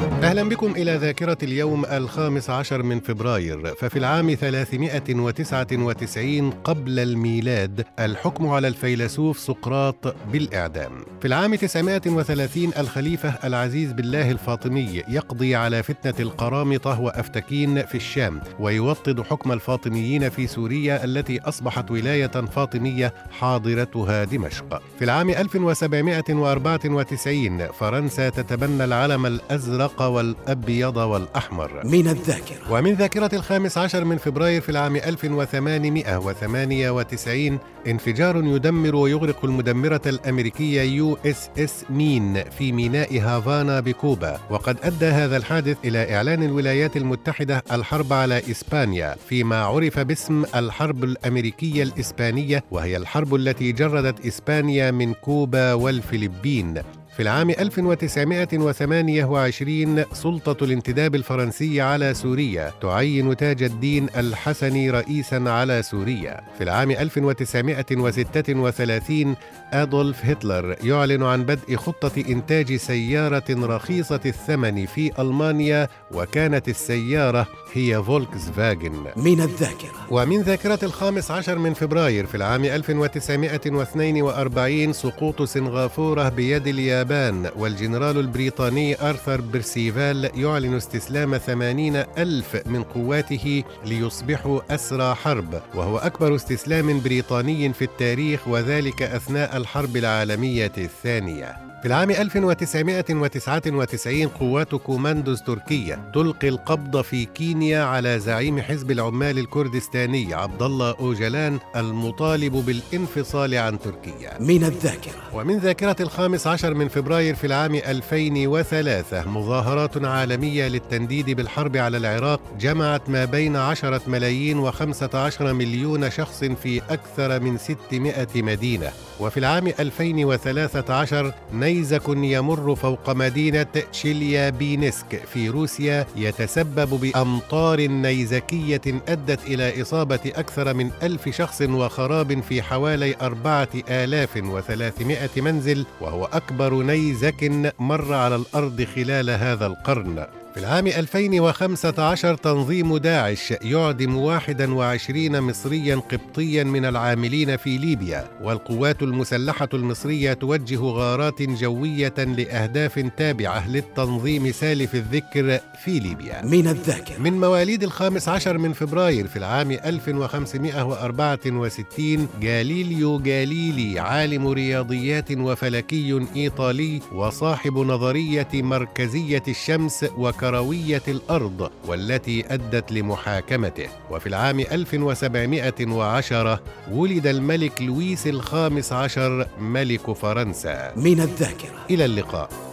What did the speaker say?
أهلا بكم إلى ذاكرة اليوم الخامس عشر من فبراير ففي العام 399 قبل الميلاد الحكم على الفيلسوف سقراط بالإعدام. في العام 930 الخليفة العزيز بالله الفاطمي يقضي على فتنة القرامطة وأفتكين في الشام ويوطد حكم الفاطميين في سوريا التي أصبحت ولاية فاطمية حاضرتها دمشق. في العام 1794 فرنسا تتبنى العلم الأزرق والأبيض والأحمر. من الذاكرة. ومن ذاكرة الخامس عشر من فبراير في العام 1898 انفجار يدمر ويغرق المدمرة الأمريكية يو إس إس مين في ميناء هافانا بكوبا. وقد أدى هذا الحادث إلى إعلان الولايات المتحدة الحرب على إسبانيا فيما عرف باسم الحرب الأمريكية الإسبانية وهي الحرب التي جردت إسبانيا من كوبا والفلبين. في العام 1928 سلطة الانتداب الفرنسية على سوريا تعين تاج الدين الحسني رئيسا على سوريا. في العام 1936 أدولف هتلر يعلن عن بدء خطة إنتاج سيارة رخيصة الثمن في ألمانيا وكانت السيارة هي فولكس فاجن من الذاكرة ومن ذاكرة الخامس عشر من فبراير في العام 1942 سقوط سنغافورة بيد اليابان والجنرال البريطاني آرثر برسيفال يعلن استسلام ثمانين ألف من قواته ليصبحوا أسرى حرب. وهو أكبر استسلام بريطاني في التاريخ وذلك أثناء الحرب العالمية الثانية. في العام 1999 قوات كوماندوز تركية تلقي القبض في كينيا على زعيم حزب العمال الكردستاني عبد الله أوجلان المطالب بالانفصال عن تركيا. من الذاكرة. ومن ذاكرة الخامس عشر من فبراير في العام 2003 مظاهرات عالمية للتنديد بالحرب على العراق جمعت ما بين عشرة ملايين وخمسة عشر مليون شخص في أكثر من 600 مدينة. وفي العام 2013 نيزك يمر فوق مدينة تشيليابينسك في روسيا يتسبب بأمطار نيزكية أدت إلى إصابة أكثر من ألف شخص وخراب في حوالي أربعة آلاف وثلاثمائة منزل وهو أكبر نيزك مر على الأرض خلال هذا القرن. في العام 2015 تنظيم داعش يعدم 21 مصريا قبطيا من العاملين في ليبيا والقوات المسلحة المصرية توجه غارات جوية لأهداف تابعة للتنظيم سالف الذكر في ليبيا. من الذاكرة. من مواليد الخامس عشر من فبراير في العام 1564 جاليليو جاليلي عالم رياضيات وفلكي إيطالي وصاحب نظرية مركزية الشمس وكروية الأرض والتي أدت لمحاكمته. وفي العام 1710 ولد الملك لويس الخامس عشر ملك فرنسا. من الذاكرة. إلى اللقاء.